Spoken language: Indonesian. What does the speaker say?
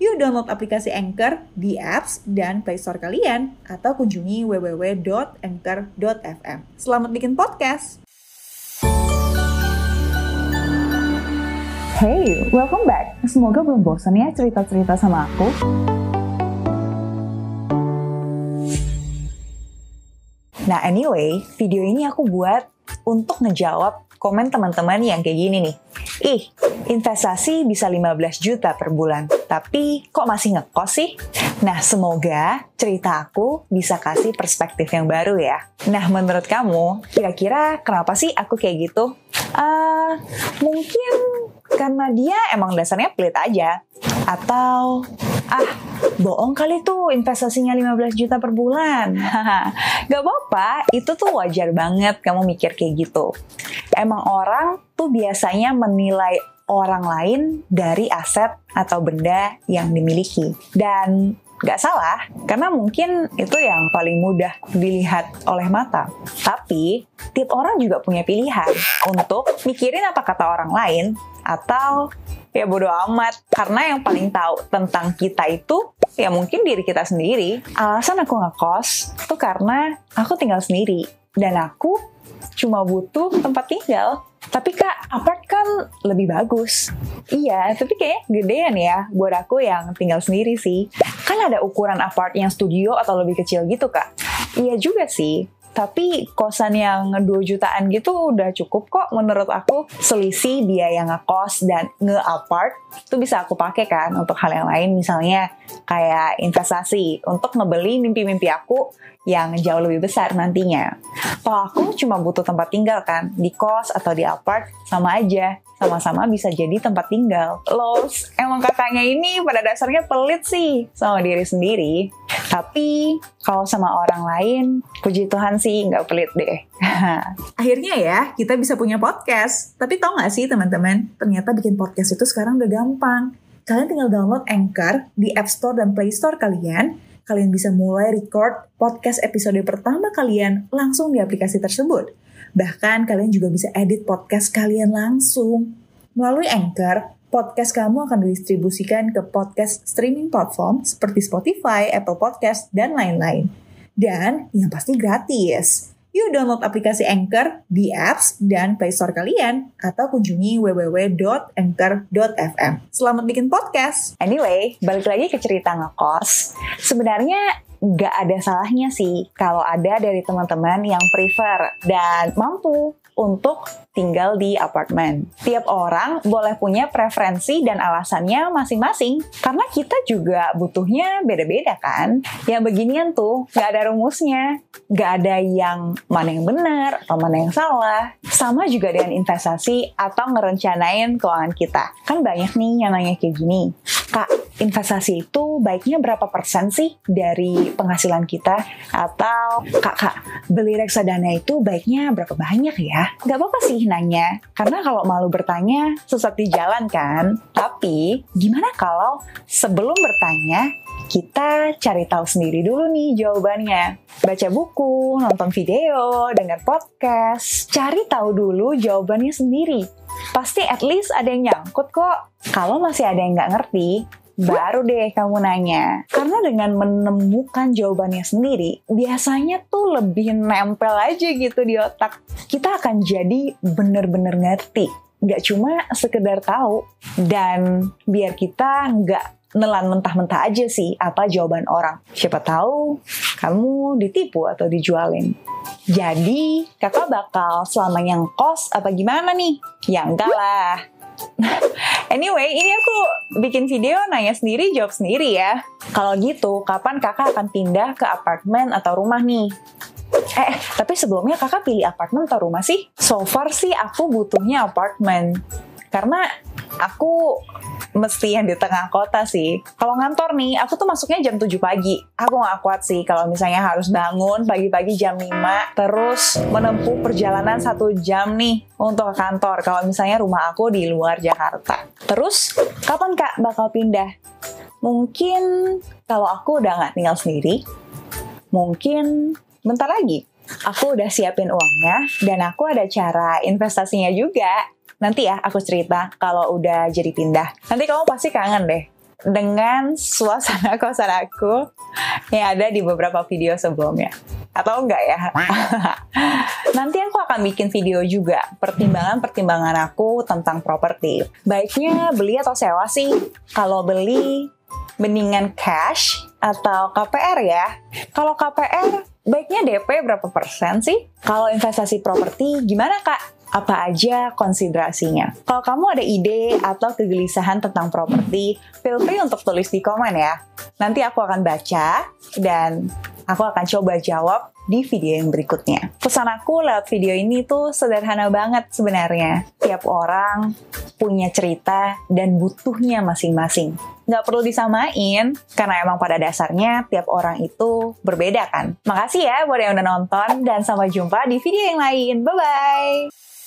Yuk download aplikasi Anchor di apps dan Play Store kalian atau kunjungi www.anchor.fm. Selamat bikin podcast. Hey, welcome back. Semoga belum bosan ya cerita-cerita sama aku. Nah anyway, video ini aku buat untuk ngejawab komen teman-teman yang kayak gini nih. Ih, investasi bisa 15 juta per bulan, tapi kok masih ngekos sih? Nah, semoga cerita aku bisa kasih perspektif yang baru ya. Nah, menurut kamu, kira-kira kenapa sih aku kayak gitu? Uh, mungkin karena dia emang dasarnya pelit aja. Atau, ah, bohong kali tuh investasinya 15 juta per bulan. Gak apa-apa, itu tuh wajar banget kamu mikir kayak gitu. Emang orang tuh biasanya menilai orang lain dari aset atau benda yang dimiliki. Dan Gak salah, karena mungkin itu yang paling mudah dilihat oleh mata. Tapi, tiap orang juga punya pilihan untuk mikirin apa kata orang lain atau ya bodo amat. Karena yang paling tahu tentang kita itu ya mungkin diri kita sendiri. Alasan aku ngekos itu karena aku tinggal sendiri dan aku cuma butuh tempat tinggal. Tapi kak, apart kan lebih bagus. Iya, tapi kayaknya gedean ya buat aku yang tinggal sendiri sih. Kan ada ukuran apart yang studio atau lebih kecil gitu kak. Iya juga sih, tapi kosan yang 2 jutaan gitu udah cukup kok menurut aku. Selisih biaya ngekos dan nge-apart itu bisa aku pakai kan untuk hal yang lain misalnya kayak investasi untuk ngebeli mimpi-mimpi aku yang jauh lebih besar nantinya. Kalau aku cuma butuh tempat tinggal kan, di kos atau di apart sama aja, sama-sama bisa jadi tempat tinggal. Los, emang kakaknya ini pada dasarnya pelit sih sama diri sendiri. Tapi kalau sama orang lain, puji Tuhan sih nggak pelit deh. Akhirnya ya, kita bisa punya podcast. Tapi tau gak sih teman-teman, ternyata bikin podcast itu sekarang udah gampang. Kalian tinggal download Anchor di App Store dan Play Store kalian, kalian bisa mulai record podcast episode pertama kalian langsung di aplikasi tersebut. Bahkan kalian juga bisa edit podcast kalian langsung. Melalui Anchor, podcast kamu akan didistribusikan ke podcast streaming platform seperti Spotify, Apple Podcast, dan lain-lain. Dan yang pasti gratis. Yuk download aplikasi Anchor di apps dan Play Store kalian atau kunjungi www.anchor.fm. Selamat bikin podcast. Anyway, balik lagi ke cerita ngekos. Sebenarnya nggak ada salahnya sih kalau ada dari teman-teman yang prefer dan mampu untuk tinggal di apartemen. Tiap orang boleh punya preferensi dan alasannya masing-masing. Karena kita juga butuhnya beda-beda kan. Yang beginian tuh gak ada rumusnya. Gak ada yang mana yang benar atau mana yang salah. Sama juga dengan investasi atau ngerencanain keuangan kita. Kan banyak nih yang nanya kayak gini. Kak, investasi itu baiknya berapa persen sih dari penghasilan kita? Atau kak, kak, beli reksadana itu baiknya berapa banyak ya? Gak apa-apa sih nanya, karena kalau malu bertanya, sesat di jalan kan? Tapi, gimana kalau sebelum bertanya, kita cari tahu sendiri dulu nih jawabannya. Baca buku, nonton video, dengar podcast, cari tahu dulu jawabannya sendiri. Pasti at least ada yang nyangkut kok. Kalau masih ada yang nggak ngerti, baru deh kamu nanya. Karena dengan menemukan jawabannya sendiri, biasanya tuh lebih nempel aja gitu di otak. Kita akan jadi bener-bener ngerti. Nggak cuma sekedar tahu. Dan biar kita nggak nelan mentah-mentah aja sih apa jawaban orang. Siapa tahu kamu ditipu atau dijualin. Jadi, kakak bakal selamanya ngkos apa gimana nih? Ya enggak lah. anyway, ini aku bikin video nanya sendiri, jawab sendiri ya. Kalau gitu, kapan kakak akan pindah ke apartemen atau rumah nih? Eh, tapi sebelumnya kakak pilih apartemen atau rumah sih? So far sih aku butuhnya apartemen. Karena aku mesti yang di tengah kota sih. Kalau ngantor nih, aku tuh masuknya jam 7 pagi. Aku gak kuat sih kalau misalnya harus bangun pagi-pagi jam 5, terus menempuh perjalanan satu jam nih untuk ke kantor. Kalau misalnya rumah aku di luar Jakarta. Terus, kapan kak bakal pindah? Mungkin kalau aku udah gak tinggal sendiri, mungkin bentar lagi. Aku udah siapin uangnya dan aku ada cara investasinya juga. Nanti ya aku cerita kalau udah jadi pindah. Nanti kamu pasti kangen deh dengan suasana kosan aku yang ada di beberapa video sebelumnya. Atau enggak ya? Nanti aku akan bikin video juga pertimbangan-pertimbangan aku tentang properti. Baiknya beli atau sewa sih? Kalau beli mendingan cash atau KPR ya. Kalau KPR baiknya DP berapa persen sih? Kalau investasi properti gimana kak? Apa aja konsiderasinya. Kalau kamu ada ide atau kegelisahan tentang properti, feel free untuk tulis di komen ya. Nanti aku akan baca dan aku akan coba jawab di video yang berikutnya. Pesan aku lewat video ini tuh sederhana banget sebenarnya. Tiap orang punya cerita dan butuhnya masing-masing. Nggak perlu disamain, karena emang pada dasarnya tiap orang itu berbeda kan. Makasih ya buat yang udah nonton, dan sampai jumpa di video yang lain. Bye-bye!